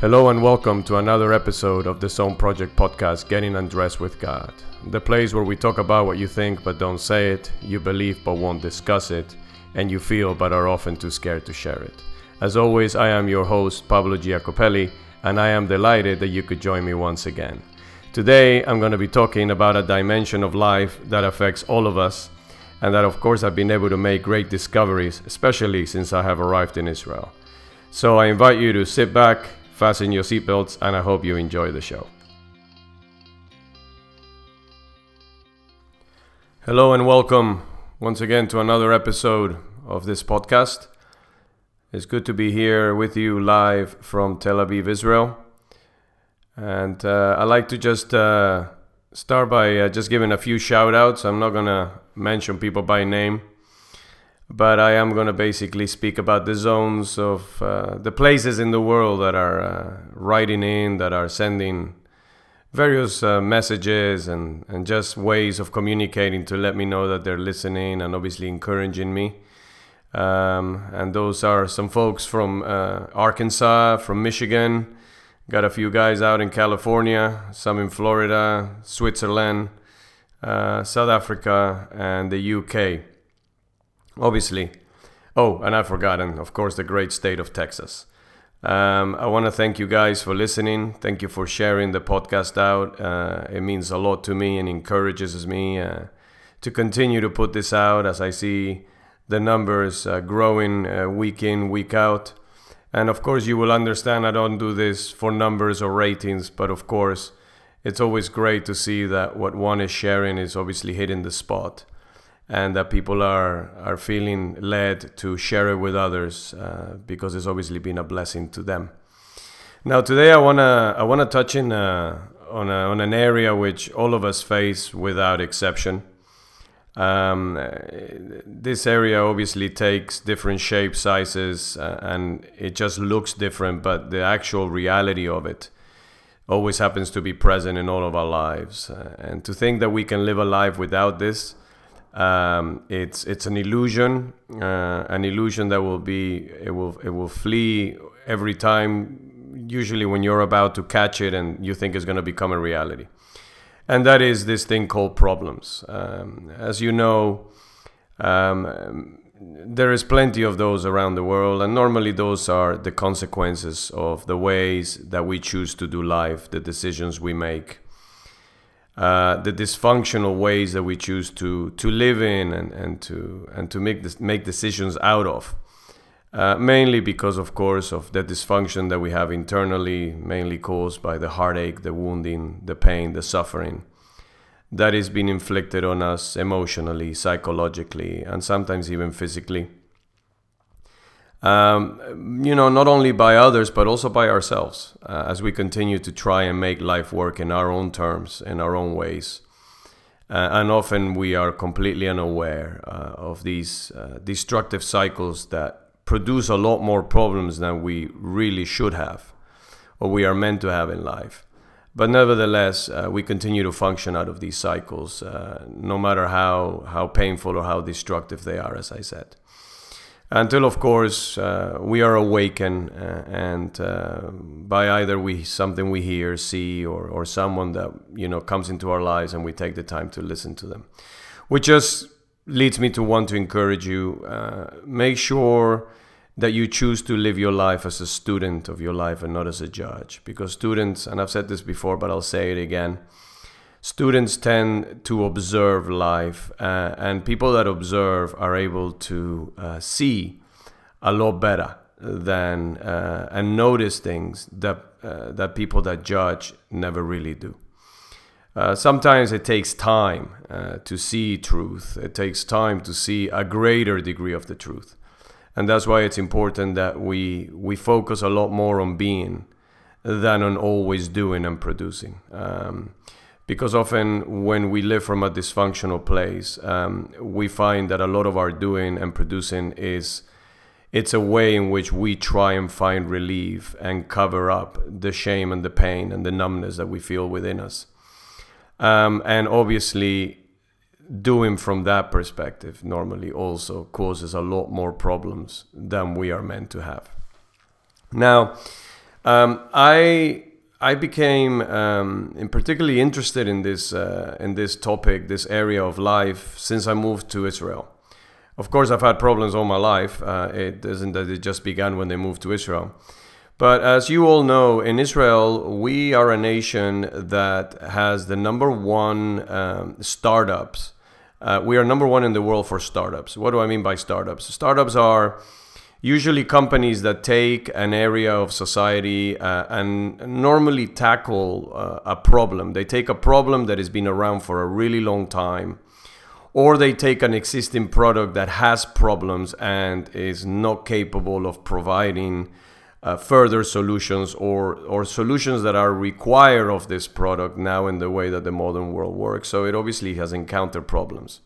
Hello and welcome to another episode of the Zone Project podcast, Getting Undressed with God. The place where we talk about what you think but don't say it, you believe but won't discuss it, and you feel but are often too scared to share it. As always, I am your host, Pablo Giacopelli, and I am delighted that you could join me once again. Today, I'm going to be talking about a dimension of life that affects all of us, and that, of course, I've been able to make great discoveries, especially since I have arrived in Israel. So I invite you to sit back, fasten your seatbelts, and I hope you enjoy the show. Hello and welcome once again to another episode of this podcast. It's good to be here with you live from Tel Aviv, Israel. And uh, I like to just uh, start by uh, just giving a few shout outs. I'm not going to mention people by name but I am going to basically speak about the zones of uh, the places in the world that are uh, writing in, that are sending various uh, messages and, and just ways of communicating to let me know that they're listening and obviously encouraging me. Um, and those are some folks from uh, Arkansas, from Michigan, got a few guys out in California, some in Florida, Switzerland, uh, South Africa, and the UK obviously. Oh, and I've forgotten, of course, the great state of Texas. Um, I want to thank you guys for listening. Thank you for sharing the podcast out. Uh, it means a lot to me and encourages me uh, to continue to put this out as I see the numbers uh, growing uh, week in, week out. And of course, you will understand I don't do this for numbers or ratings, but of course, it's always great to see that what one is sharing is obviously hitting the spot and that people are are feeling led to share it with others uh, because it's obviously been a blessing to them. Now today I wanna I wanna touch in uh, on a, on an area which all of us face without exception. Um, this area obviously takes different shapes, sizes, uh, and it just looks different, but the actual reality of it always happens to be present in all of our lives. Uh, and to think that we can live a life without this um, it's it's an illusion, uh, an illusion that will be it will it will flee every time. Usually, when you're about to catch it and you think it's going to become a reality, and that is this thing called problems. Um, as you know, um, there is plenty of those around the world, and normally those are the consequences of the ways that we choose to do life, the decisions we make uh, the dysfunctional ways that we choose to to live in and, and to and to make this, make decisions out of. Uh, mainly because, of course, of the dysfunction that we have internally, mainly caused by the heartache, the wounding, the pain, the suffering that is being inflicted on us emotionally, psychologically, and sometimes even physically um, you know, not only by others, but also by ourselves uh, as we continue to try and make life work in our own terms, in our own ways. Uh, and often we are completely unaware uh, of these uh, destructive cycles that produce a lot more problems than we really should have or we are meant to have in life. But nevertheless, uh, we continue to function out of these cycles, uh, no matter how, how painful or how destructive they are, as I said until of course uh, we are awakened uh, and uh, by either we something we hear see or, or someone that you know comes into our lives and we take the time to listen to them. Which just leads me to want to encourage you uh, make sure that you choose to live your life as a student of your life and not as a judge. Because students and i've said this before but i'll say it again students tend to observe life, uh, and people that observe are able to uh, see a lot better than uh, and notice things that uh, that people that judge never really do. Uh, sometimes it takes time uh, to see truth. It takes time to see a greater degree of the truth, and that's why it's important that we we focus a lot more on being than on always doing and producing. Um, because often when we live from a dysfunctional place, um, we find that a lot of our doing and producing is it's a way in which we try and find relief and cover up the shame and the pain and the numbness that we feel within us. Um, and obviously, doing from that perspective normally also causes a lot more problems than we are meant to have. Now, Um, I I became um, particularly interested in this uh, in this topic, this area of life, since I moved to Israel. Of course, I've had problems all my life. Uh, it isn't that it just began when they moved to Israel. But as you all know, in Israel, we are a nation that has the number one um, startups. Uh, we are number one in the world for startups. What do I mean by startups? Startups are usually companies that take an area of society uh, and normally tackle uh, a problem. They take a problem that has been around for a really long time, or they take an existing product that has problems and is not capable of providing uh, further solutions or or solutions that are required of this product now in the way that the modern world works. So it obviously has encountered problems.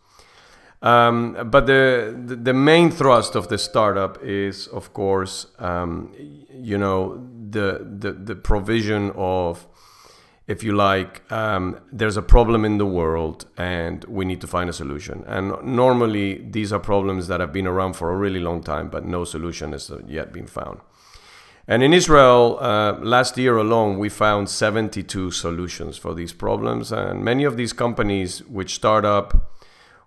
Um, but the, the main thrust of the startup is, of course, um, you know, the, the the provision of, if you like, um, there's a problem in the world and we need to find a solution. And normally these are problems that have been around for a really long time, but no solution has yet been found. And in Israel, uh, last year alone, we found 72 solutions for these problems. And many of these companies, which start up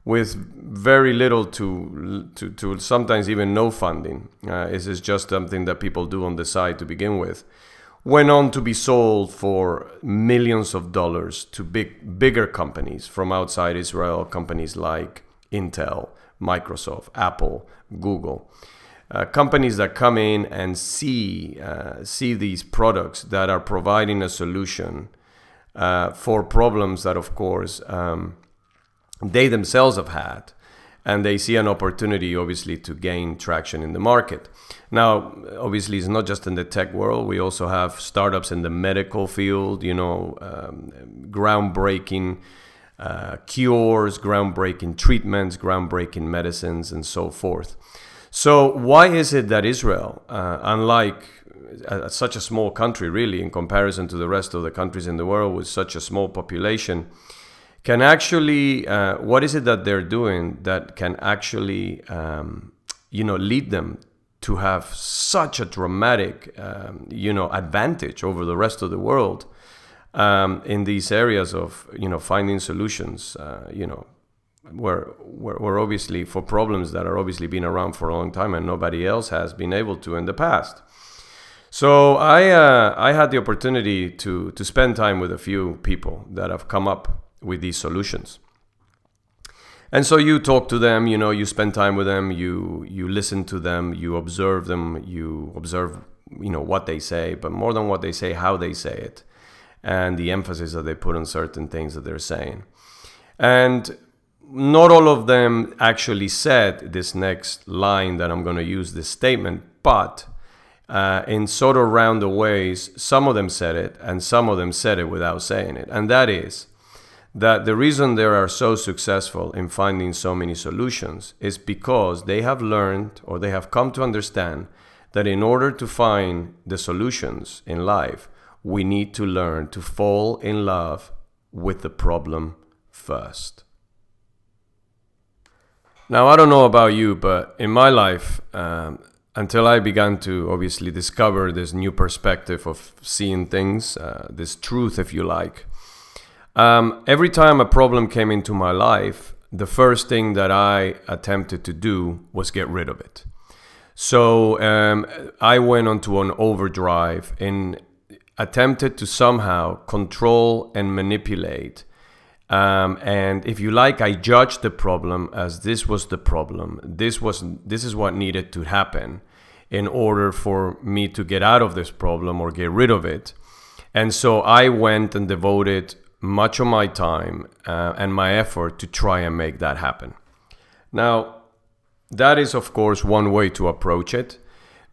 with very little to, to, to sometimes even no funding, uh, this is just something that people do on the side to begin with, went on to be sold for millions of dollars to big, bigger companies from outside Israel, companies like Intel, Microsoft, Apple, Google. Uh, companies that come in and see uh, see these products that are providing a solution uh, for problems that, of course, um, they themselves have had, and they see an opportunity, obviously, to gain traction in the market. Now, obviously, it's not just in the tech world. We also have startups in the medical field. You know, um, groundbreaking. Uh, cures, groundbreaking treatments, groundbreaking medicines, and so forth. So, why is it that Israel, uh, unlike uh, such a small country, really, in comparison to the rest of the countries in the world with such a small population, can actually, uh, what is it that they're doing that can actually, um, you know, lead them to have such a dramatic, um, you know, advantage over the rest of the world um, in these areas of, you know, finding solutions, uh, you know, where, where, were obviously for problems that are obviously been around for a long time and nobody else has been able to in the past. So I, uh, I had the opportunity to, to spend time with a few people that have come up with these solutions. And so you talk to them, you know, you spend time with them, you you listen to them, you observe them, you observe, you know, what they say, but more than what they say, how they say it, and the emphasis that they put on certain things that they're saying. And not all of them actually said this next line that I'm going to use this statement, but uh, in sort of roundabout ways, some of them said it, and some of them said it without saying it. And that is that the reason they are so successful in finding so many solutions is because they have learned or they have come to understand that in order to find the solutions in life, we need to learn to fall in love with the problem first. Now, I don't know about you, but in my life, um, until I began to obviously discover this new perspective of seeing things, uh, this truth, if you like, um, every time a problem came into my life, the first thing that I attempted to do was get rid of it. So um, I went onto an overdrive and attempted to somehow control and manipulate um, and if you like, I judged the problem as this was the problem. This was this is what needed to happen in order for me to get out of this problem or get rid of it. And so I went and devoted much of my time uh, and my effort to try and make that happen. Now, that is, of course, one way to approach it.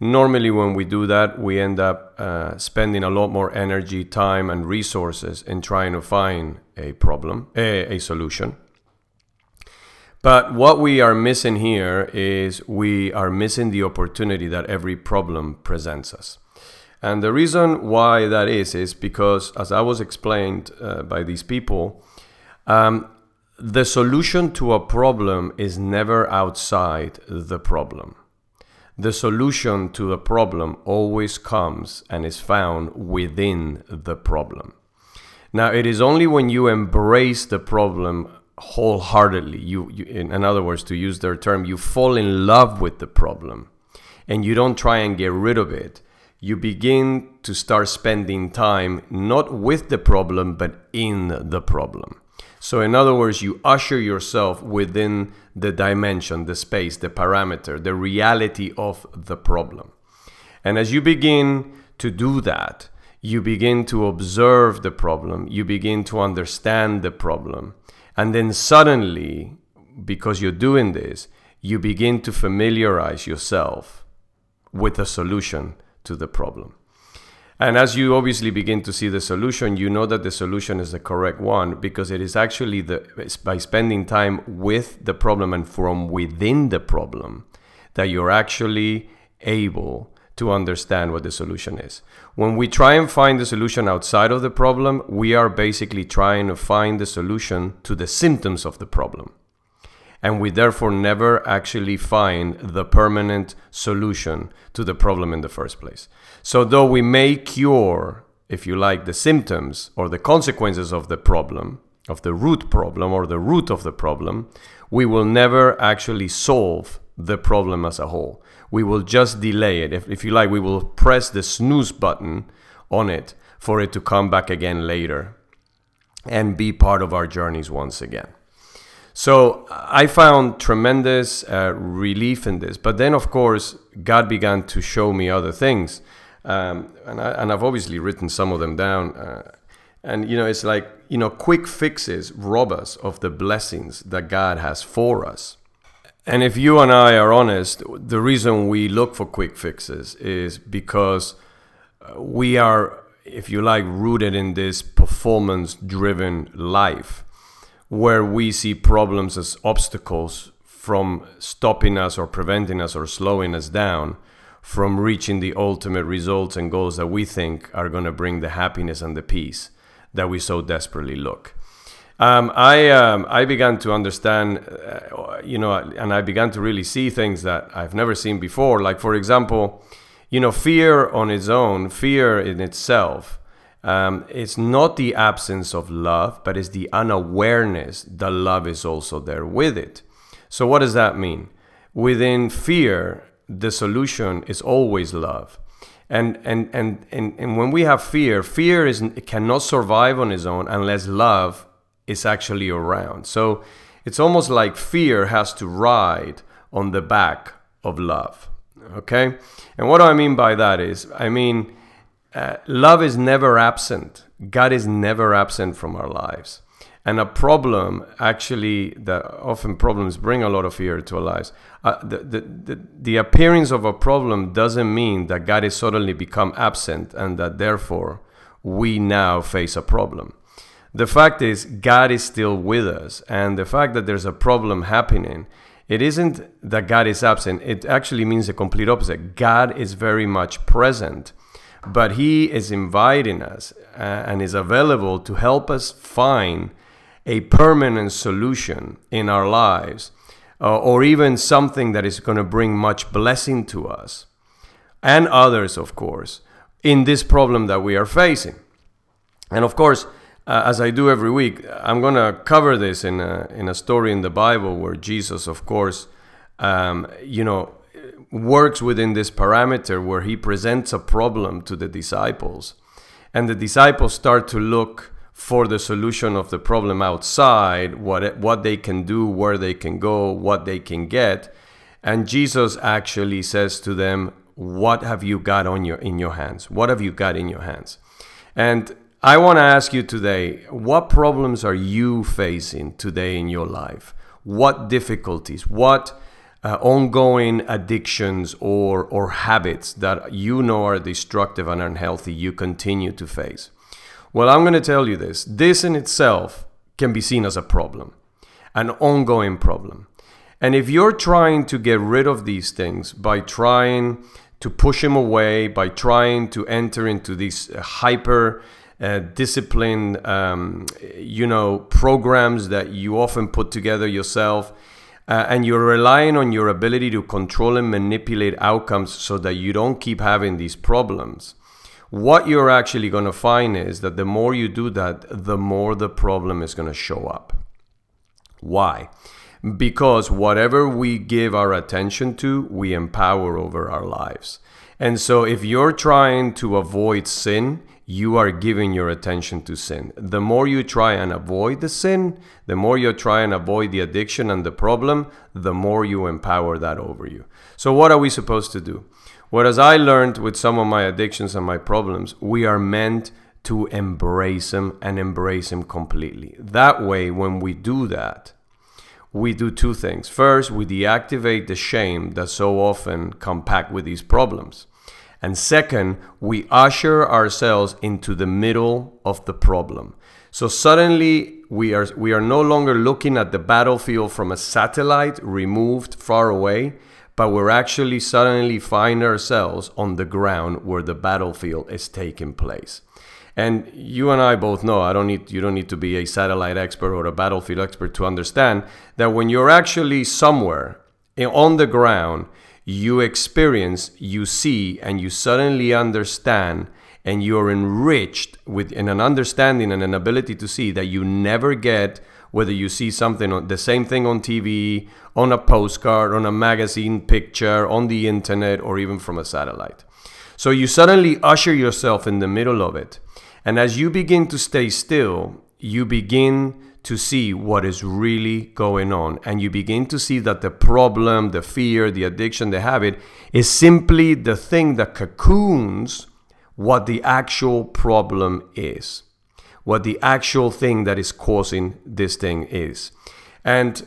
Normally, when we do that, we end up uh, spending a lot more energy, time, and resources in trying to find a problem, a, a solution. But what we are missing here is we are missing the opportunity that every problem presents us. And the reason why that is, is because, as I was explained uh, by these people, um, the solution to a problem is never outside the problem the solution to the problem always comes and is found within the problem. Now, it is only when you embrace the problem wholeheartedly, you, you, in other words, to use their term, you fall in love with the problem and you don't try and get rid of it. You begin to start spending time not with the problem, but in the problem. So, in other words, you usher yourself within the dimension, the space, the parameter, the reality of the problem. And as you begin to do that, you begin to observe the problem, you begin to understand the problem. And then suddenly, because you're doing this, you begin to familiarize yourself with a solution to the problem. And as you obviously begin to see the solution, you know that the solution is the correct one because it is actually the by spending time with the problem and from within the problem that you're actually able to understand what the solution is. When we try and find the solution outside of the problem, we are basically trying to find the solution to the symptoms of the problem and we therefore never actually find the permanent solution to the problem in the first place. So, though we may cure, if you like, the symptoms or the consequences of the problem, of the root problem or the root of the problem, we will never actually solve the problem as a whole. We will just delay it. If, if you like, we will press the snooze button on it for it to come back again later and be part of our journeys once again. So I found tremendous uh, relief in this. But then, of course, God began to show me other things. Um, and, I, I've obviously written some of them down. Uh, and, you know, it's like, you know, quick fixes rob us of the blessings that God has for us. And if you and I are honest, the reason we look for quick fixes is because uh, we are, if you like, rooted in this performance driven life where we see problems as obstacles from stopping us or preventing us or slowing us down from reaching the ultimate results and goals that we think are going to bring the happiness and the peace that we so desperately look. Um, I um, I began to understand, uh, you know, and I began to really see things that I've never seen before. Like for example, you know, fear on its own, fear in itself um, it's not the absence of love, but it's the unawareness that love is also there with it. So, what does that mean? Within fear, the solution is always love. And, and, and, and, and when we have fear, fear is, cannot survive on its own unless love is actually around. So, it's almost like fear has to ride on the back of love. Okay? And what do I mean by that is, I mean, uh, love is never absent. God is never absent from our lives. And a problem, actually, that often problems bring a lot of fear to our lives. Uh, the, the, the, the appearance of a problem doesn't mean that God is suddenly become absent and that therefore we now face a problem. The fact is, God is still with us. And the fact that there's a problem happening, it isn't that God is absent. It actually means the complete opposite. God is very much present but He is inviting us uh, and is available to help us find a permanent solution in our lives, uh, or even something that is going to bring much blessing to us and others, of course, in this problem that we are facing. And of course, uh, as I do every week, I'm going to cover this in a, in a story in the Bible where Jesus, of course, um, you know, works within this parameter where he presents a problem to the disciples and the disciples start to look for the solution of the problem outside what what they can do where they can go what they can get. And Jesus actually says to them what have you got on your in your hands? What have you got in your hands? And I want to ask you today what problems are you facing today in your life? What difficulties? What uh, ongoing addictions or, or habits that you know are destructive and unhealthy you continue to face? Well, I'm going to tell you this. This in itself can be seen as a problem, an ongoing problem. And if you're trying to get rid of these things by trying to push them away, by trying to enter into these hyper uh, disciplined, um, you know, programs that you often put together yourself, uh, and you're relying on your ability to control and manipulate outcomes so that you don't keep having these problems, what you're actually going to find is that the more you do that, the more the problem is going to show up. Why? Because whatever we give our attention to, we empower over our lives. And so if you're trying to avoid sin, you are giving your attention to sin. The more you try and avoid the sin, the more you try and avoid the addiction and the problem, the more you empower that over you. So, what are we supposed to do? Whereas I learned with some of my addictions and my problems, we are meant to embrace them and embrace them completely. That way, when we do that, we do two things. First, we deactivate the shame that so often compact with these problems. And second, we usher ourselves into the middle of the problem. So suddenly we are we are no longer looking at the battlefield from a satellite removed far away, but we're actually suddenly find ourselves on the ground where the battlefield is taking place. And you and I both know I don't need you don't need to be a satellite expert or a battlefield expert to understand that when you're actually somewhere eh, on the ground you experience, you see, and you suddenly understand, and you're enriched with an understanding and an ability to see that you never get whether you see something on the same thing on TV, on a postcard, on a magazine picture, on the internet, or even from a satellite. So you suddenly usher yourself in the middle of it. And as you begin to stay still, you begin to see what is really going on. And you begin to see that the problem, the fear, the addiction, the habit is simply the thing that cocoons what the actual problem is, what the actual thing that is causing this thing is. And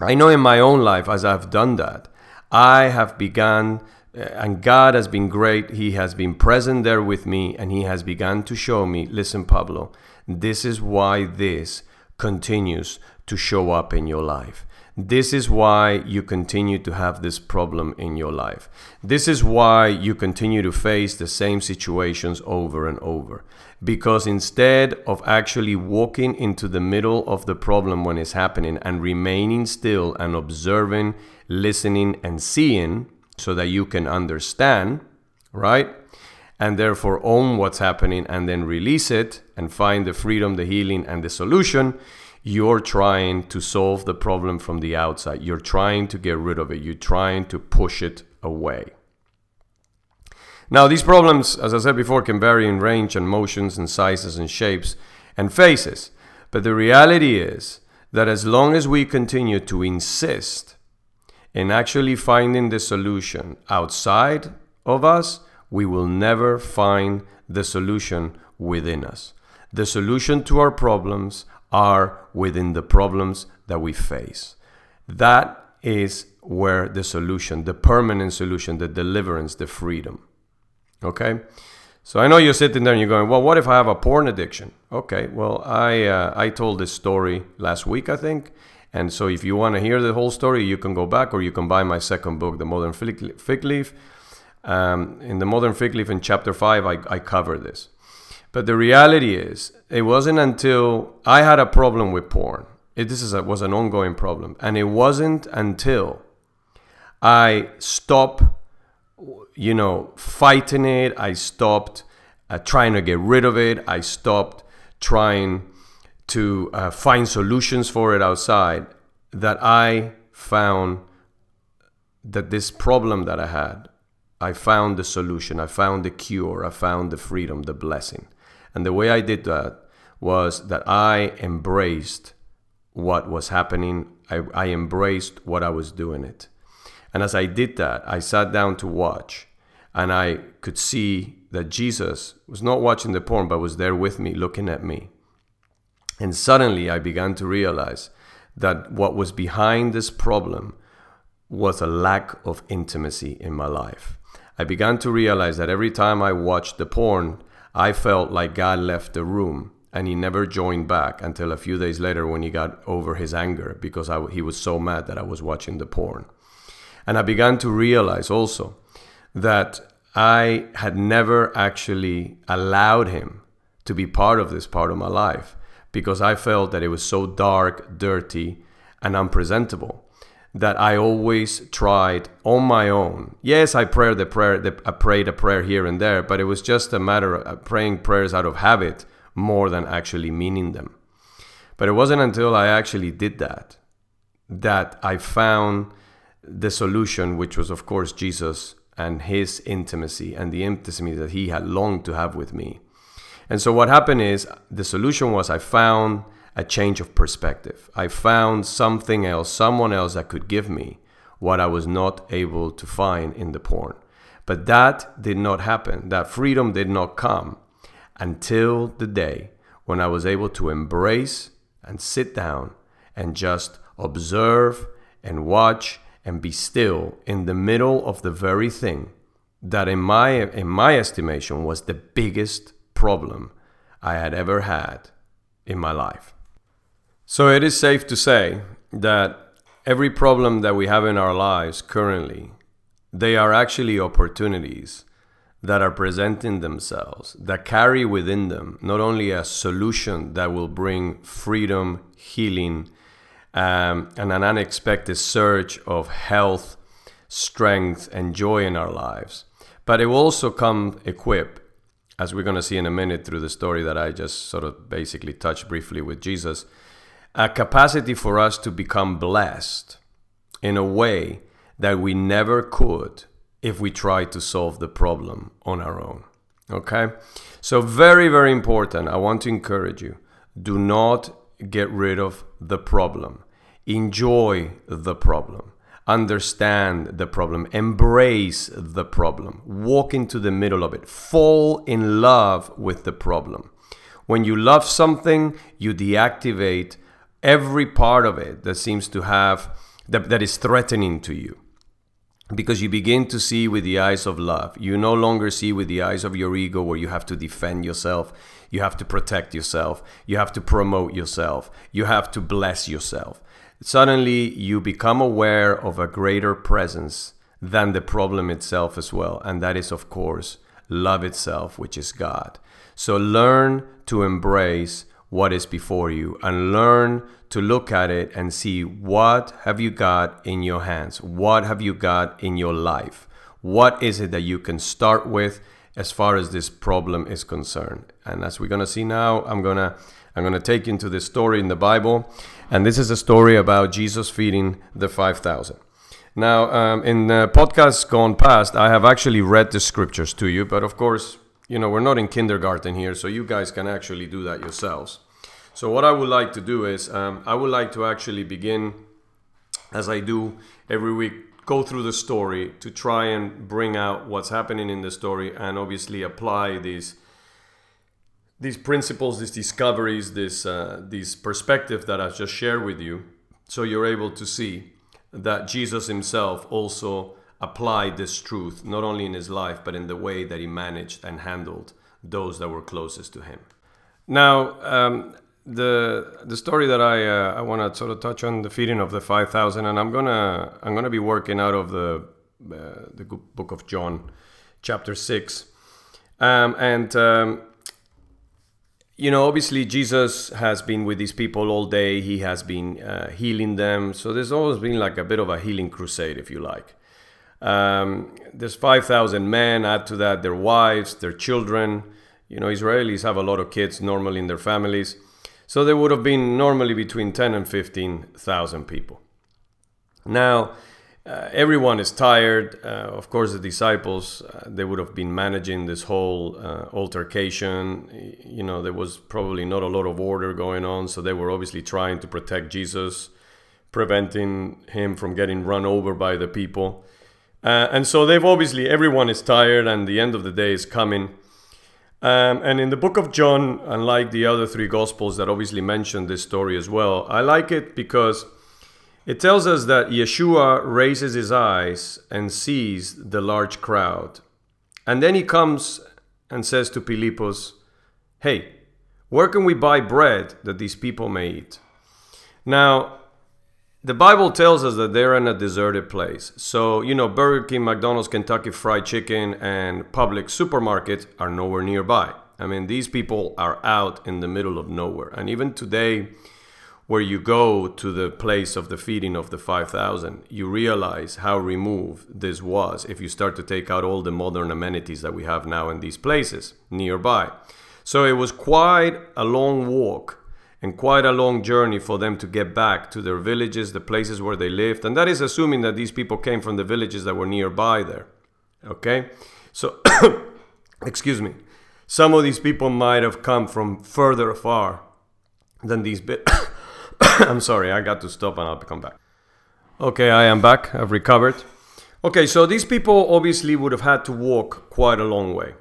I know in my own life, as I've done that, I have begun, uh, and God has been great. He has been present there with me, and He has begun to show me listen, Pablo, this is why this continues to show up in your life. This is why you continue to have this problem in your life. This is why you continue to face the same situations over and over. Because instead of actually walking into the middle of the problem when it's happening and remaining still and observing, listening, and seeing so that you can understand, right? And therefore own what's happening and then release it and find the freedom, the healing, and the solution, you're trying to solve the problem from the outside. You're trying to get rid of it. You're trying to push it away. Now, these problems, as I said before, can vary in range and motions and sizes and shapes and faces. But the reality is that as long as we continue to insist in actually finding the solution outside of us, we will never find the solution within us. The solution to our problems are within the problems that we face. That is where the solution, the permanent solution, the deliverance, the freedom. Okay? So I know you're sitting there and you're going, well, what if I have a porn addiction? Okay, well, I, uh, I told this story last week, I think. And so if you want to hear the whole story, you can go back or you can buy my second book, The Modern Fig Leaf. Um, in The Modern Fig Leaf, in chapter 5, I, I cover this. But the reality is, it wasn't until I had a problem with porn. It, this is a, was an ongoing problem, and it wasn't until I stopped, you know, fighting it. I stopped uh, trying to get rid of it. I stopped trying to uh, find solutions for it outside. That I found that this problem that I had, I found the solution. I found the cure. I found the freedom, the blessing. And the way I did that was that I embraced what was happening. I, I embraced what I was doing it. And as I did that, I sat down to watch and I could see that Jesus was not watching the porn, but was there with me, looking at me. And suddenly I began to realize that what was behind this problem was a lack of intimacy in my life. I began to realize that every time I watched the porn, I felt like God left the room and he never joined back until a few days later when he got over his anger because I, he was so mad that I was watching the porn. And I began to realize also that I had never actually allowed him to be part of this part of my life because I felt that it was so dark, dirty, and unpresentable. That I always tried on my own. Yes, I prayed the prayer, the, I prayed a prayer here and there, but it was just a matter of uh, praying prayers out of habit more than actually meaning them. But it wasn't until I actually did that that I found the solution, which was, of course, Jesus and his intimacy and the intimacy that he had longed to have with me. And so what happened is the solution was I found a change of perspective. I found something else, someone else that could give me what I was not able to find in the porn. But that did not happen. That freedom did not come until the day when I was able to embrace and sit down and just observe and watch and be still in the middle of the very thing that in my in my estimation was the biggest problem I had ever had in my life. So it is safe to say that every problem that we have in our lives currently, they are actually opportunities that are presenting themselves, that carry within them not only a solution that will bring freedom, healing, um, and an unexpected surge of health, strength, and joy in our lives, but it will also come equipped, as we're going to see in a minute through the story that I just sort of basically touched briefly with Jesus a capacity for us to become blessed in a way that we never could if we try to solve the problem on our own. Okay? So, very, very important. I want to encourage you do not get rid of the problem, enjoy the problem. Understand the problem, embrace the problem, walk into the middle of it, fall in love with the problem. When you love something, you deactivate every part of it that seems to have that, that is threatening to you. Because you begin to see with the eyes of love. You no longer see with the eyes of your ego where you have to defend yourself. You have to protect yourself. You have to promote yourself. You have to bless yourself. Suddenly you become aware of a greater presence than the problem itself as well and that is of course love itself which is god. So learn to embrace what is before you and learn to look at it and see what have you got in your hands? What have you got in your life? What is it that you can start with as far as this problem is concerned? And as we're going to see now i'm going to i'm going to take you into this story in the bible. And this is a story about jesus feeding the 5000 now um, in the podcast gone past i have actually read the scriptures to you but of course you know, we're not in kindergarten here, so you guys can actually do that yourselves. So what I would like to do is, um, I would like to actually begin, as I do every week, go through the story to try and bring out what's happening in the story, and obviously apply these these principles, these discoveries, this uh, these perspective that I've just shared with you, so you're able to see that Jesus Himself also applied this truth not only in his life but in the way that he managed and handled those that were closest to him. Now, um, the the story that I uh, I want to sort of touch on the feeding of the five thousand, and I'm gonna I'm gonna be working out of the uh, the book of John, chapter six, um, and. Um, you know, obviously, Jesus has been with these people all day. He has been uh, healing them. So there's always been like a bit of a healing crusade, if you like. Um, there's 5,000 men, add to that their wives, their children. You know, Israelis have a lot of kids normally in their families. So there would have been normally between 10 and 15,000 people. Now, uh, everyone is tired. Uh, of course, the disciples, uh, they would have been managing this whole uh, altercation. You know, there was probably not a lot of order going on. So they were obviously trying to protect Jesus, preventing him from getting run over by the people. Uh, and so they've obviously, everyone is tired and the end of the day is coming. Um, and in the book of John, unlike the other three gospels that obviously mention this story as well, I like it because it tells us that Yeshua raises his eyes and sees the large crowd. And then he comes and says to Philippus, Hey, where can we buy bread that these people may eat? Now, the Bible tells us that they're in a deserted place. So, you know, Burger King, McDonald's, Kentucky Fried Chicken, and public supermarkets are nowhere nearby. I mean, these people are out in the middle of nowhere. And even today, where you go to the place of the feeding of the 5,000, you realize how removed this was if you start to take out all the modern amenities that we have now in these places nearby. So it was quite a long walk and quite a long journey for them to get back to their villages, the places where they lived. And that is assuming that these people came from the villages that were nearby there. Okay? So, excuse me. Some of these people might have come from further afar than these bit. I'm sorry, I got to stop and I'll come back. Okay, I am back. I've recovered. Okay, so these people obviously would have had to walk quite a long way.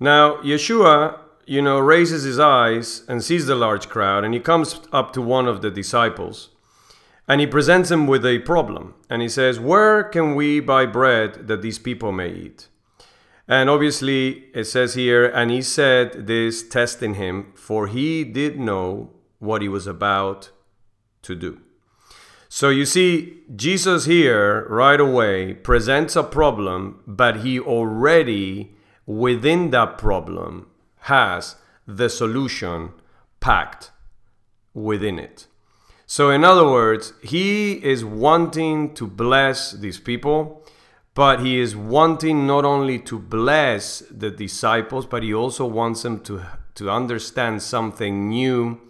Now, Yeshua, you know, raises his eyes and sees the large crowd, and he comes up to one of the disciples and he presents him with a problem. And he says, Where can we buy bread that these people may eat? And obviously, it says here, and he said this, testing him, for he did know what he was about to do. So you see, Jesus here right away presents a problem, but he already, within that problem, has the solution packed within it. So, in other words, he is wanting to bless these people, but he is wanting not only to bless the disciples, but he also wants them to, to understand something new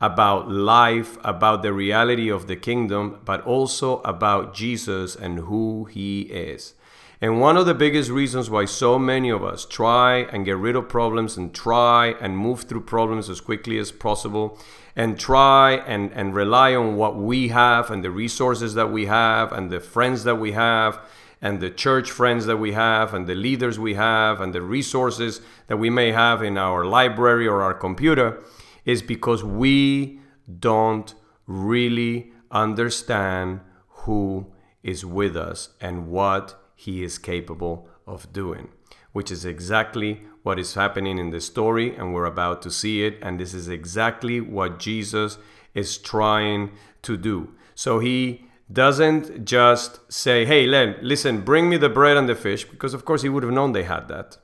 about life, about the reality of the kingdom, but also about Jesus and who he is. And one of the biggest reasons why so many of us try and get rid of problems and try and move through problems as quickly as possible and try and, and rely on what we have and the resources that we have and the friends that we have and the church friends that we have and the leaders we have and the resources that we may have in our library or our computer is because we don't really understand who is with us and what he is capable of doing, which is exactly what is happening in the story, and we're about to see it. And this is exactly what Jesus is trying to do. So he doesn't just say, Hey, Len, listen, bring me the bread and the fish, because of course he would have known they had that.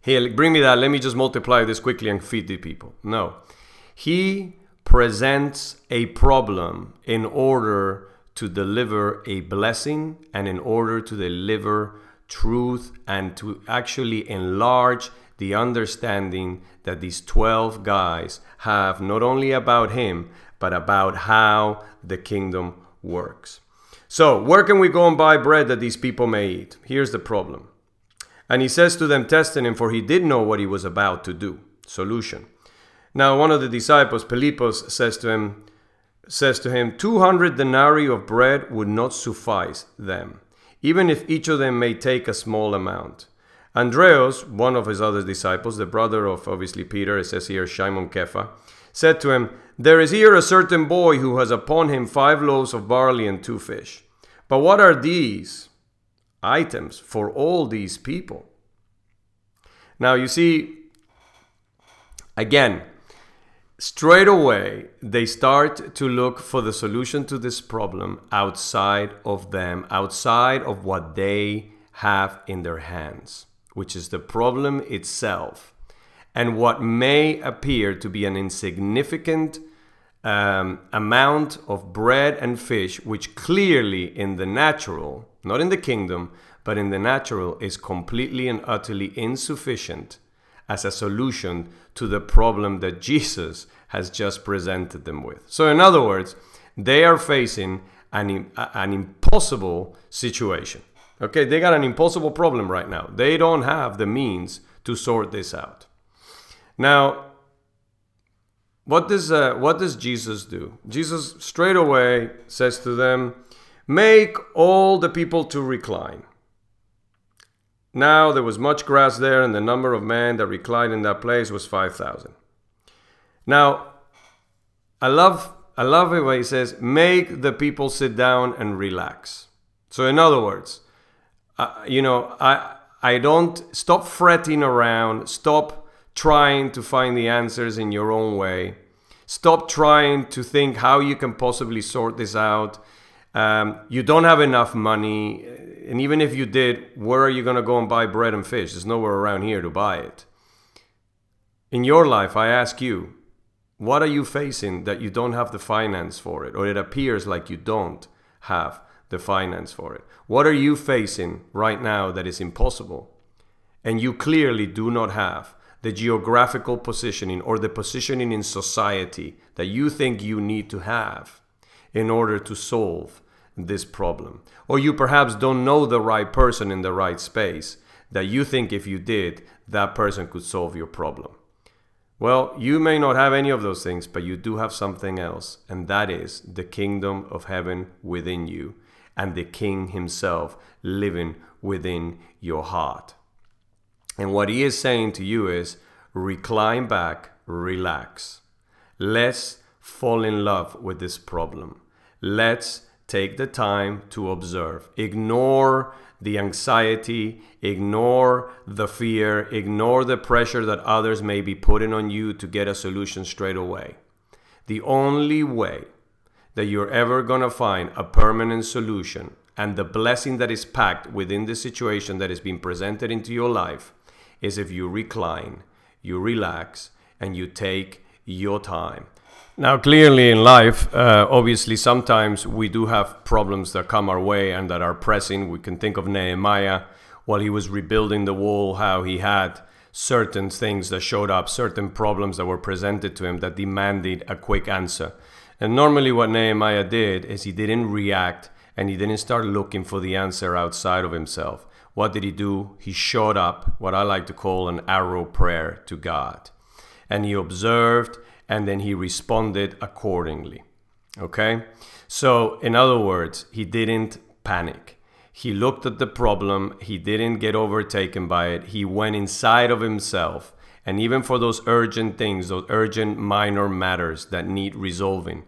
Hey, bring me that. Let me just multiply this quickly and feed the people. No. He presents a problem in order to deliver a blessing and in order to deliver truth and to actually enlarge the understanding that these 12 guys have not only about him, but about how the kingdom works. So, where can we go and buy bread that these people may eat? Here's the problem and he says to them, testing him, for he did know what he was about to do. Solution. Now one of the disciples, Philippus, says to him, says to him, 200 denarii of bread would not suffice them, even if each of them may take a small amount. Andreas, one of his other disciples, the brother of obviously Peter, it says here Shimon Kepha, said to him, There is here a certain boy who has upon him five loaves of barley and two fish. But what are these? items for all these people. Now, you see, again, straight away, they start to look for the solution to this problem outside of them, outside of what they have in their hands, which is the problem itself. And what may appear to be an insignificant um, amount of bread and fish, which clearly in the natural not in the kingdom, but in the natural, is completely and utterly insufficient as a solution to the problem that Jesus has just presented them with. So, in other words, they are facing an, an impossible situation. Okay, they got an impossible problem right now. They don't have the means to sort this out. Now, what does uh, what does Jesus do? Jesus straight away says to them, Make all the people to recline. Now there was much grass there, and the number of men that reclined in that place was 5,000. Now, I love, I love it when he says, Make the people sit down and relax. So, in other words, uh, you know, I, I don't stop fretting around, stop trying to find the answers in your own way, stop trying to think how you can possibly sort this out um, you don't have enough money, and even if you did, where are you going to go and buy bread and fish? There's nowhere around here to buy it. In your life, I ask you, What are you facing that you don't have the finance for it, or it appears like you don't have the finance for it? What are you facing right now that is impossible? And you clearly do not have the geographical positioning or the positioning in society that you think you need to have in order to solve this problem. Or you perhaps don't know the right person in the right space that you think if you did, that person could solve your problem. Well, you may not have any of those things, but you do have something else, and that is the kingdom of heaven within you and the King Himself living within your heart. And what He is saying to you is recline back, relax. Let's fall in love with this problem. Let's take the time to observe. Ignore the anxiety, ignore the fear, ignore the pressure that others may be putting on you to get a solution straight away. The only way that you're ever going to find a permanent solution and the blessing that is packed within the situation that is being presented into your life is if you recline, you relax, and you take your time. Now, clearly in life, uh, obviously, sometimes we do have problems that come our way and that are pressing. We can think of Nehemiah while he was rebuilding the wall, how he had certain things that showed up, certain problems that were presented to him that demanded a quick answer. And normally, what Nehemiah did is he didn't react and he didn't start looking for the answer outside of himself. What did he do? He showed up, what I like to call an arrow prayer to God. And he observed and then he responded accordingly. Okay? So, in other words, he didn't panic. He looked at the problem, he didn't get overtaken by it. He went inside of himself. And even for those urgent things, those urgent minor matters that need resolving,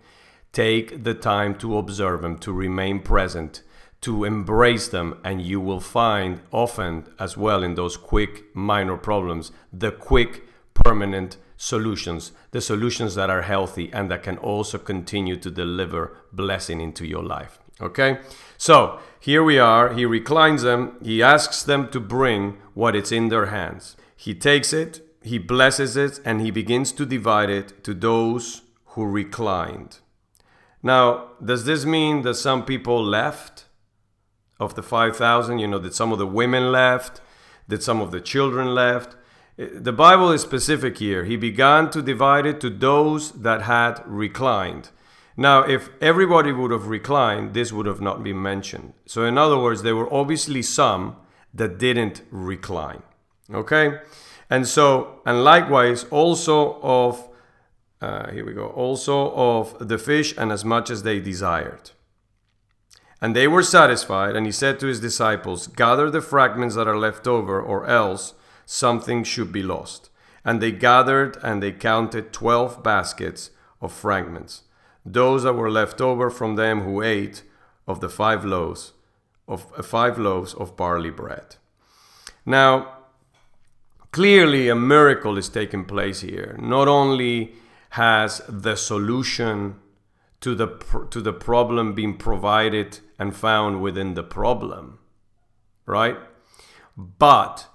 take the time to observe them, to remain present, to embrace them, and you will find often as well in those quick minor problems the quick permanent solutions, the solutions that are healthy and that can also continue to deliver blessing into your life. Okay? So here we are. He reclines them. He asks them to bring what is in their hands. He takes it, he blesses it, and he begins to divide it to those who reclined. Now, does this mean that some people left of the 5,000? You know, that some of the women left? Did some of the children left? The Bible is specific here. He began to divide it to those that had reclined. Now, if everybody would have reclined, this would have not been mentioned. So, in other words, there were obviously some that didn't recline. Okay? And so, and likewise, also of, uh, here we go, also of the fish and as much as they desired. And they were satisfied, and he said to his disciples, Gather the fragments that are left over, or else something should be lost. And they gathered and they counted twelve baskets of fragments, those that were left over from them who ate of the five loaves of uh, five loaves of barley bread. Now, clearly a miracle is taking place here. Not only has the solution to the to the problem been provided and found within the problem, right? But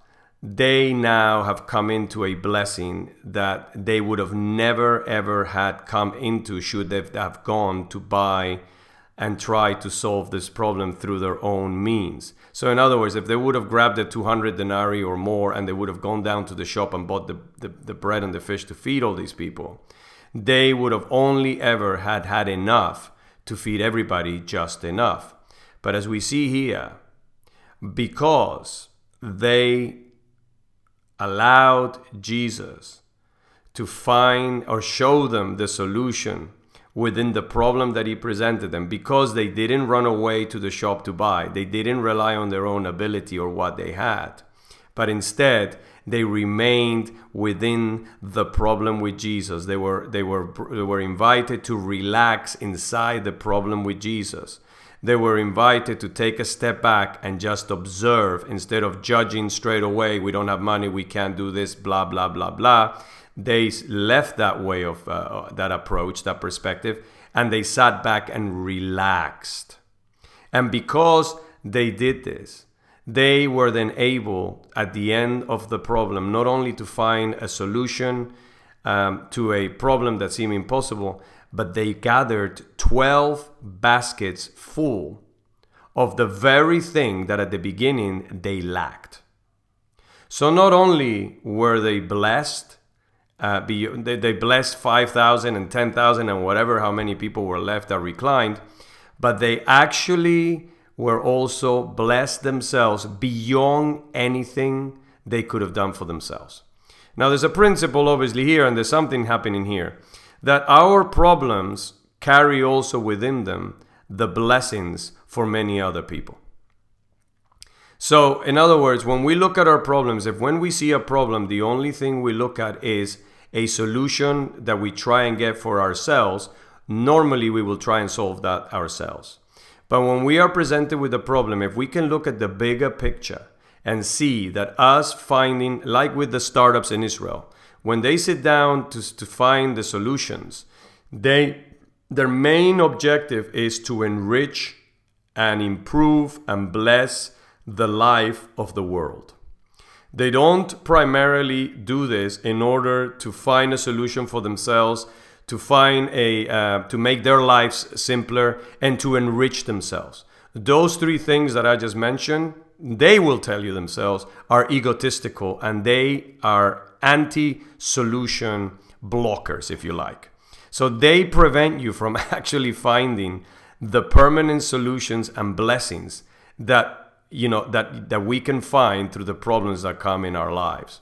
they now have come into a blessing that they would have never ever had come into should they have gone to buy and try to solve this problem through their own means. So, in other words, if they would have grabbed the 200 denarii or more and they would have gone down to the shop and bought the, the, the bread and the fish to feed all these people, they would have only ever had had enough to feed everybody just enough. But as we see here, because they allowed Jesus to find or show them the solution within the problem that he presented them because they didn't run away to the shop to buy. They didn't rely on their own ability or what they had. But instead, they remained within the problem with Jesus. They were, they were, they were invited to relax inside the problem with Jesus they were invited to take a step back and just observe instead of judging straight away we don't have money we can't do this blah blah blah blah. They left that way of uh, that approach that perspective and they sat back and relaxed. And because they did this they were then able at the end of the problem not only to find a solution um, to a problem that seemed impossible, but they gathered 12 baskets full of the very thing that at the beginning they lacked. So not only were they blessed, uh, they, blessed 5,000 and 10,000 and whatever, how many people were left or reclined, but they actually were also blessed themselves beyond anything they could have done for themselves. Now, there's a principle obviously here, and there's something happening here that our problems carry also within them the blessings for many other people. So, in other words, when we look at our problems, if when we see a problem, the only thing we look at is a solution that we try and get for ourselves, normally we will try and solve that ourselves. But when we are presented with a problem, if we can look at the bigger picture and see that us finding, like with the startups in Israel, when they sit down to, to find the solutions, they their main objective is to enrich and improve and bless the life of the world. They don't primarily do this in order to find a solution for themselves, to find a uh, to make their lives simpler and to enrich themselves. Those three things that I just mentioned, they will tell you themselves are egotistical and they are anti-solution blockers if you like. So they prevent you from actually finding the permanent solutions and blessings that you know that that we can find through the problems that come in our lives.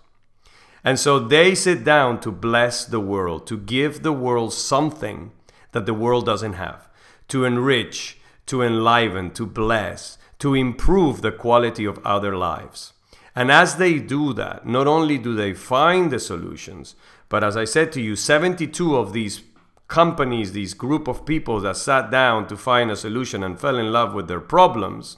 And so they sit down to bless the world, to give the world something that the world doesn't have, to enrich, to enliven, to bless, to improve the quality of other lives. And as they do that, not only do they find the solutions, but as I said to you, 72 of these companies, these group of people that sat down to find a solution and fell in love with their problems,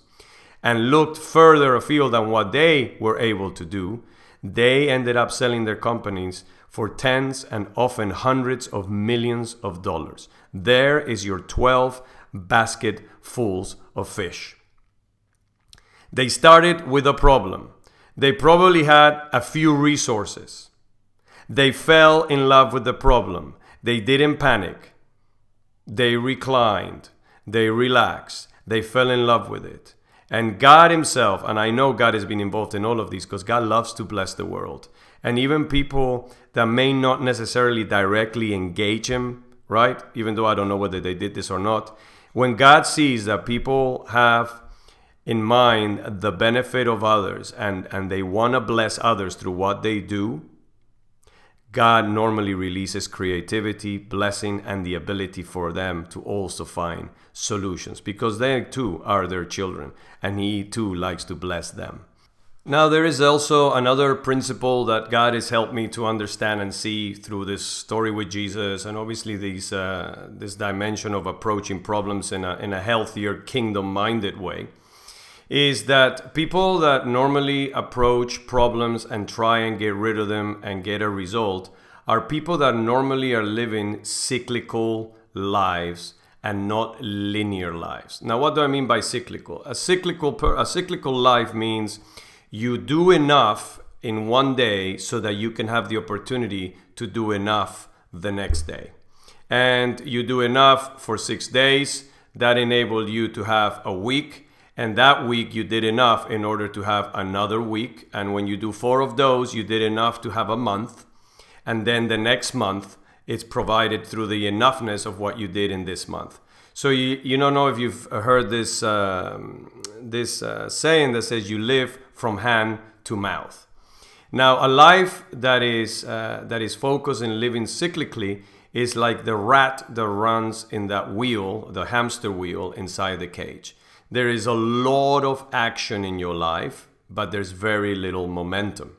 and looked further afield than what they were able to do, they ended up selling their companies for tens and often hundreds of millions of dollars. There is your 12 basketfuls of fish. They started with a problem. They probably had a few resources. They fell in love with the problem. They didn't panic. They reclined. They relaxed. They fell in love with it. And God Himself, and I know God has been involved in all of these because God loves to bless the world. And even people that may not necessarily directly engage Him, right? Even though I don't know whether they did this or not. When God sees that people have in mind the benefit of others and, and they want to bless others through what they do, God normally releases creativity, blessing, and the ability for them to also find solutions because they too are their children and He too likes to bless them. Now, there is also another principle that God has helped me to understand and see through this story with Jesus, and obviously these, uh, this dimension of approaching problems in a, in a healthier, kingdom minded way is that people that normally approach problems and try and get rid of them and get a result are people that normally are living cyclical lives and not linear lives. Now, what do I mean by cyclical? A cyclical per, a cyclical life means you do enough in one day so that you can have the opportunity to do enough the next day. And you do enough for 6 days, that enabled you to have a week and that week you did enough in order to have another week. And when you do four of those, you did enough to have a month. And then the next month, it's provided through the enoughness of what you did in this month. So you, you don't know if you've heard this, uh, this uh, saying that says you live from hand to mouth. Now, a life that is, uh, that is focused in living cyclically is like the rat that runs in that wheel, the hamster wheel inside the cage. There is a lot of action in your life, but there's very little momentum.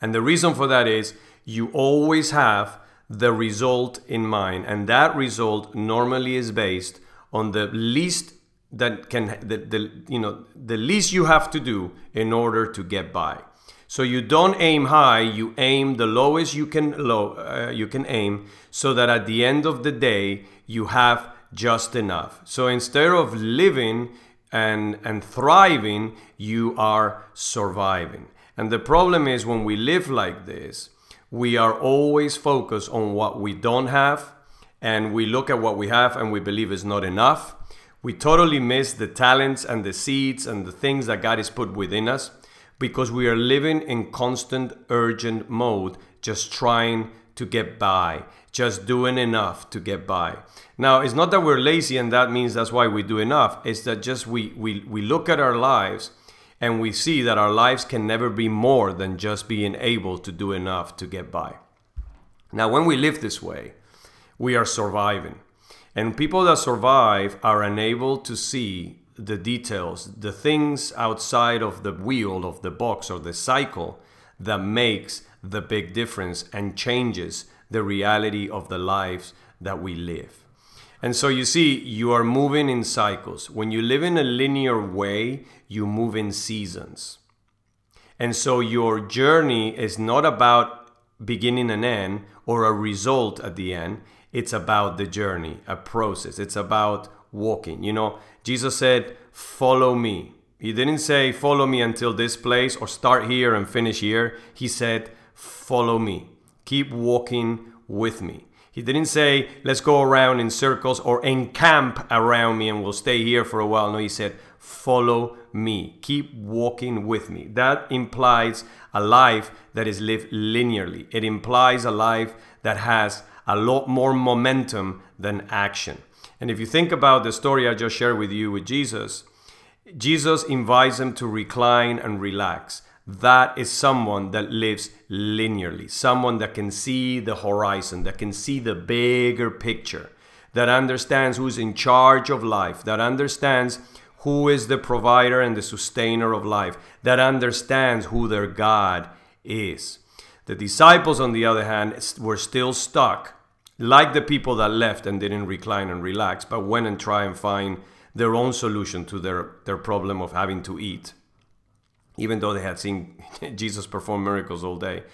And the reason for that is you always have the result in mind, and that result normally is based on the least that can the, the you know the least you have to do in order to get by. So you don't aim high, you aim the lowest you can low uh, you can aim so that at the end of the day you have just enough. So instead of living and, and thriving, you are surviving. And the problem is when we live like this, we are always focused on what we don't have and we look at what we have and we believe is not enough. We totally miss the talents and the seeds and the things that God has put within us because we are living in constant urgent mode, just trying to get by, just doing enough to get by. Now, it's not that we're lazy and that means that's why we do enough. It's that just we, we, we look at our lives and we see that our lives can never be more than just being able to do enough to get by. Now, when we live this way, we are surviving. And people that survive are unable to see the details, the things outside of the wheel of the box or the cycle that makes the big difference and changes the reality of the lives that we live. And so you see, you are moving in cycles. When you live in a linear way, you move in seasons. And so your journey is not about beginning and end or a result at the end. It's about the journey, a process. It's about walking. You know, Jesus said, Follow me. He didn't say, Follow me until this place or start here and finish here. He said, Follow me. Keep walking with me. He didn't say, let's go around in circles or encamp around me and we'll stay here for a while. No, he said, follow me. Keep walking with me. That implies a life that is lived linearly. It implies a life that has a lot more momentum than action. And if you think about the story I just shared with you with Jesus, Jesus invites them to recline and relax that is someone that lives linearly, someone that can see the horizon, that can see the bigger picture, that understands who's in charge of life, that understands who is the provider and the sustainer of life, that understands who their God is. The disciples, on the other hand, were still stuck, like the people that left and didn't recline and relax, but went and try and find their own solution to their, their problem of having to eat even though they had seen Jesus perform miracles all day.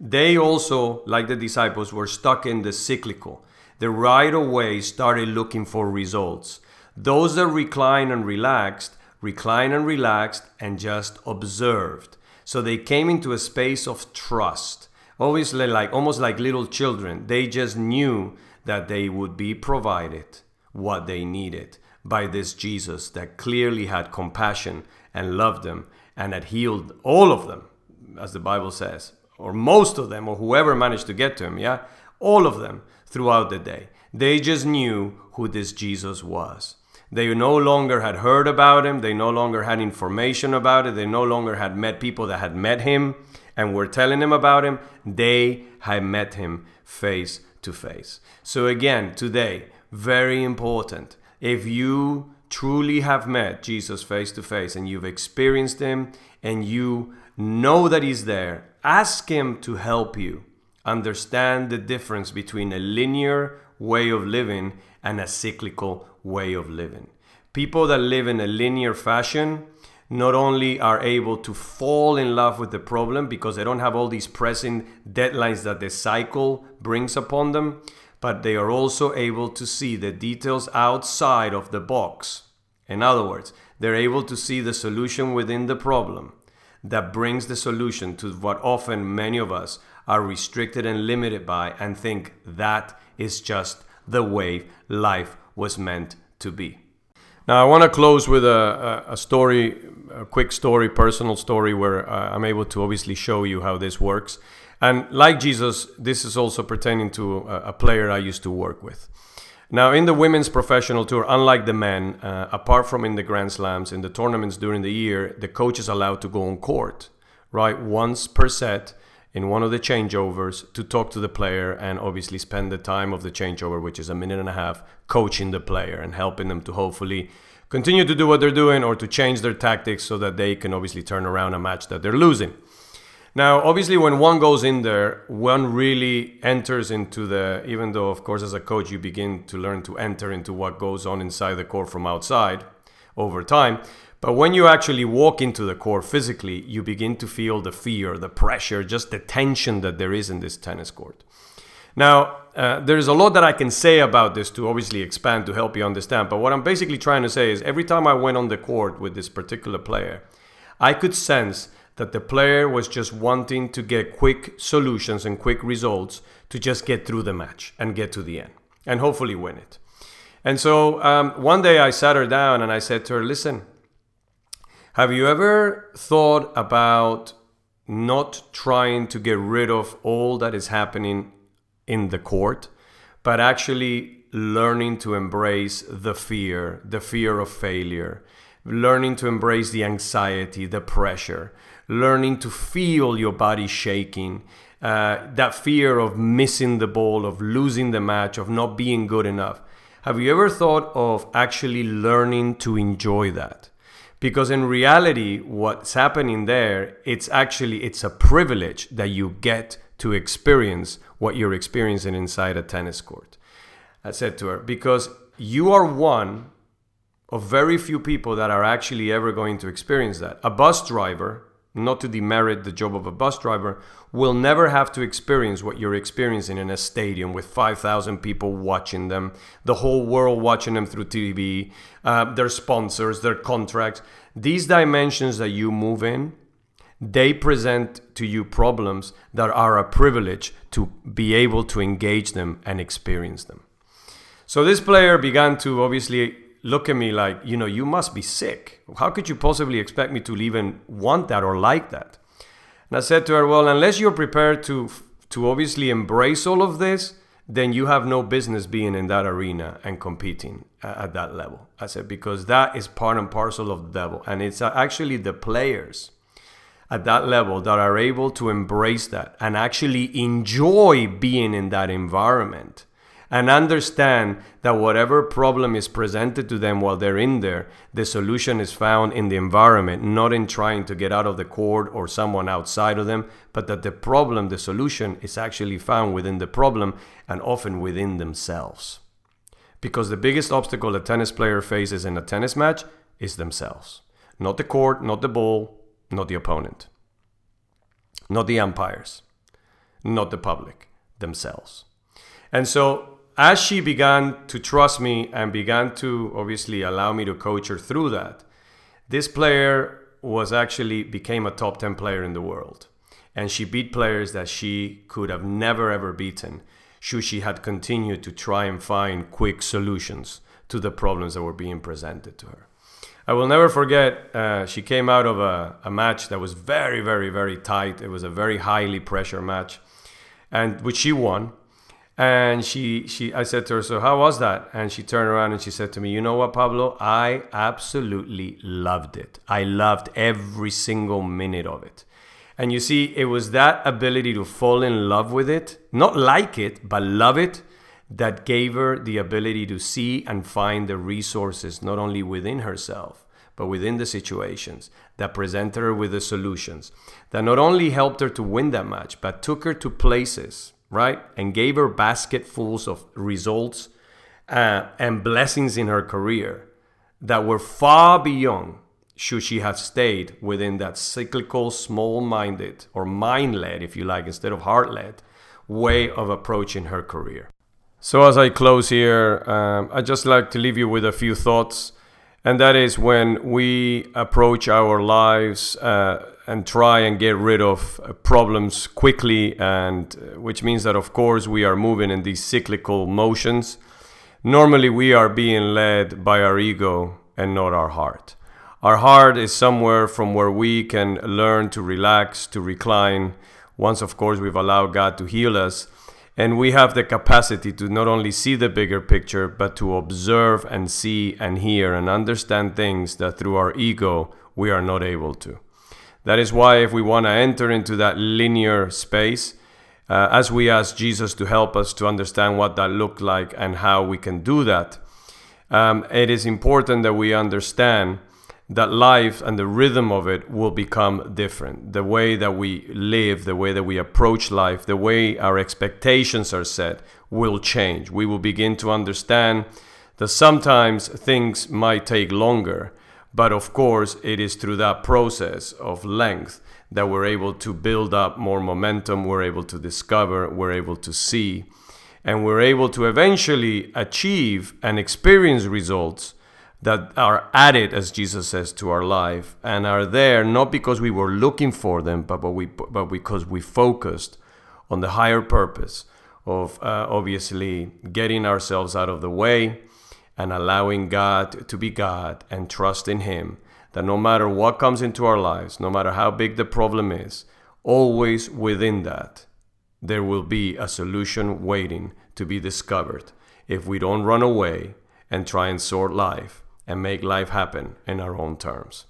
They also, like the disciples, were stuck in the cyclical. They right away started looking for results. Those that reclined and relaxed, reclined and relaxed and just observed. So they came into a space of trust. Obviously, like almost like little children, they just knew that they would be provided what they needed by this Jesus that clearly had compassion and loved them and had healed all of them, as the Bible says, or most of them, or whoever managed to get to him, yeah? All of them throughout the day. They just knew who this Jesus was. They no longer had heard about him. They no longer had information about it. They no longer had met people that had met him and were telling him about him. They had met him face to face. So, again, today, very important. If you truly have met Jesus face to face and you've experienced Him and you know that He's there, ask Him to help you understand the difference between a linear way of living and a cyclical way of living. People that live in a linear fashion not only are able to fall in love with the problem because they don't have all these pressing deadlines that the cycle brings upon them, but they are also able to see the details outside of the box. In other words, they're able to see the solution within the problem that brings the solution to what often many of us are restricted and limited by and think that is just the way life was meant to be. Now, I want to close with a, a, story, a quick story, personal story, where uh, I'm able to obviously show you how this works. And like Jesus, this is also pertaining to a, player I used to work with. Now, in the women's professional tour, unlike the men, uh, apart from in the Grand Slams, in the tournaments during the year, the coach is allowed to go on court, right, once per set in one of the changeovers to talk to the player and obviously spend the time of the changeover, which is a minute and a half, coaching the player and helping them to hopefully continue to do what they're doing or to change their tactics so that they can obviously turn around a match that they're losing. Now, obviously, when one goes in there, one really enters into the, even though, of course, as a coach, you begin to learn to enter into what goes on inside the court from outside over time. But when you actually walk into the court physically, you begin to feel the fear, the pressure, just the tension that there is in this tennis court. Now, uh, there's a lot that I can say about this to obviously expand to help you understand. But what I'm basically trying to say is every time I went on the court with this particular player, I could sense that the player was just wanting to get quick solutions and quick results to just get through the match and get to the end and hopefully win it. And so um, one day I sat her down and I said to her, Listen, have you ever thought about not trying to get rid of all that is happening in the court, but actually learning to embrace the fear, the fear of failure, learning to embrace the anxiety, the pressure, learning to feel your body shaking, uh, that fear of missing the ball, of losing the match, of not being good enough. Have you ever thought of actually learning to enjoy that? Because in reality, what's happening there, it's actually it's a privilege that you get to experience what you're experiencing inside a tennis court. I said to her, because you are one of very few people that are actually ever going to experience that. A bus driver not to demerit the job of a bus driver, will never have to experience what you're experiencing in a stadium with 5,000 people watching them, the whole world watching them through TV, uh, their sponsors, their contracts. These dimensions that you move in, they present to you problems that are a privilege to be able to engage them and experience them. So this player began to obviously look at me like, you know, you must be sick. How could you possibly expect me to even want that or like that? And I said to her, well, unless you're prepared to to obviously embrace all of this, then you have no business being in that arena and competing at that level. I said because that is part and parcel of the devil, and it's uh, actually the players at that level that are able to embrace that and actually enjoy being in that environment and understand that whatever problem is presented to them while they're in there, the solution is found in the environment, not in trying to get out of the court or someone outside of them, but that the problem, the solution, is actually found within the problem and often within themselves. Because the biggest obstacle a tennis player faces in a tennis match is themselves. Not the court, not the ball, not the opponent, not the umpires, not the public, themselves. And so as she began to trust me and began to obviously allow me to coach her through that, this player was actually became a top 10 player in the world. And she beat players that she could have never ever beaten should she had continued to try and find quick solutions to the problems that were being presented to her. I will never forget, uh, she came out of a, a match that was very, very, very tight. It was a very highly pressure match, and which she won and she, she, I said to her, "So how was that?" And she turned around and she said to me, "You know what, Pablo? I absolutely loved it. I loved every single minute of it." And you see, it was that ability to fall in love with it, not like it, but love it, that gave her the ability to see and find the resources not only within herself, but within the situations that presented her with the solutions that not only helped her to win that match, but took her to places right? And gave her basketfuls of results uh, and blessings in her career that were far beyond should she have stayed within that cyclical, small minded, or mind led, if you like, instead of heart led way of approaching her career. So, as I close here, um, I'd just like to leave you with a few thoughts. And that is when we approach our lives uh, and try and get rid of uh, problems quickly, and uh, which means that, of course, we are moving in these cyclical motions. Normally, we are being led by our ego and not our heart. Our heart is somewhere from where we can learn to relax, to recline. Once, of course, we've allowed God to heal us. And we have the capacity to not only see the bigger picture, but to observe and see and hear and understand things that through our ego we are not able to. That is why, if we want to enter into that linear space, uh, as we ask Jesus to help us to understand what that looked like and how we can do that, um, it is important that we understand that life and the rhythm of it will become different. The way that we live, the way that we approach life, the way our expectations are set will change. We will begin to understand that sometimes things might take longer but of course, it is through that process of length that we're able to build up more momentum, we're able to discover, we're able to see, and we're able to eventually achieve and experience results that are added, as Jesus says, to our life and are there not because we were looking for them, but, but, we, but because we focused on the higher purpose of uh, obviously getting ourselves out of the way and allowing God to be God and trust in Him. That no matter what comes into our lives, no matter how big the problem is, always within that, there will be a solution waiting to be discovered if we don't run away and try and sort life and make life happen in our own terms.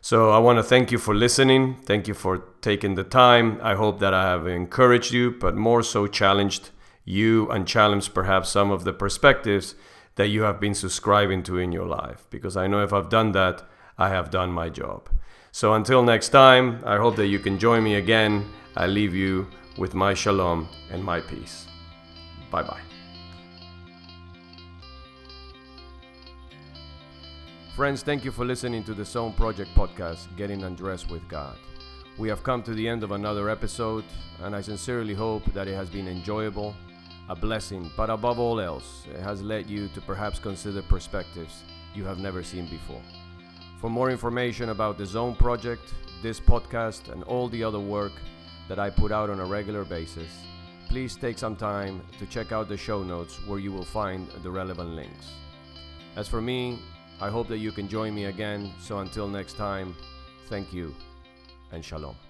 So I want to thank you for listening. Thank you for taking the time. I hope that I have encouraged you, but more so challenged you and challenged perhaps some of the perspectives that you have been subscribing to in your life. Because I know if I've done that, I have done my job. So until next time, I hope that you can join me again. I leave you with my shalom and my peace. Bye bye. Friends, thank you for listening to the Zone Project podcast, Getting Undressed with God. We have come to the end of another episode, and I sincerely hope that it has been enjoyable, a blessing, but above all else, it has led you to perhaps consider perspectives you have never seen before. For more information about the Zone Project, this podcast, and all the other work that I put out on a regular basis, please take some time to check out the show notes where you will find the relevant links. As for me, I hope that you can join me again. So until next time, thank you and shalom.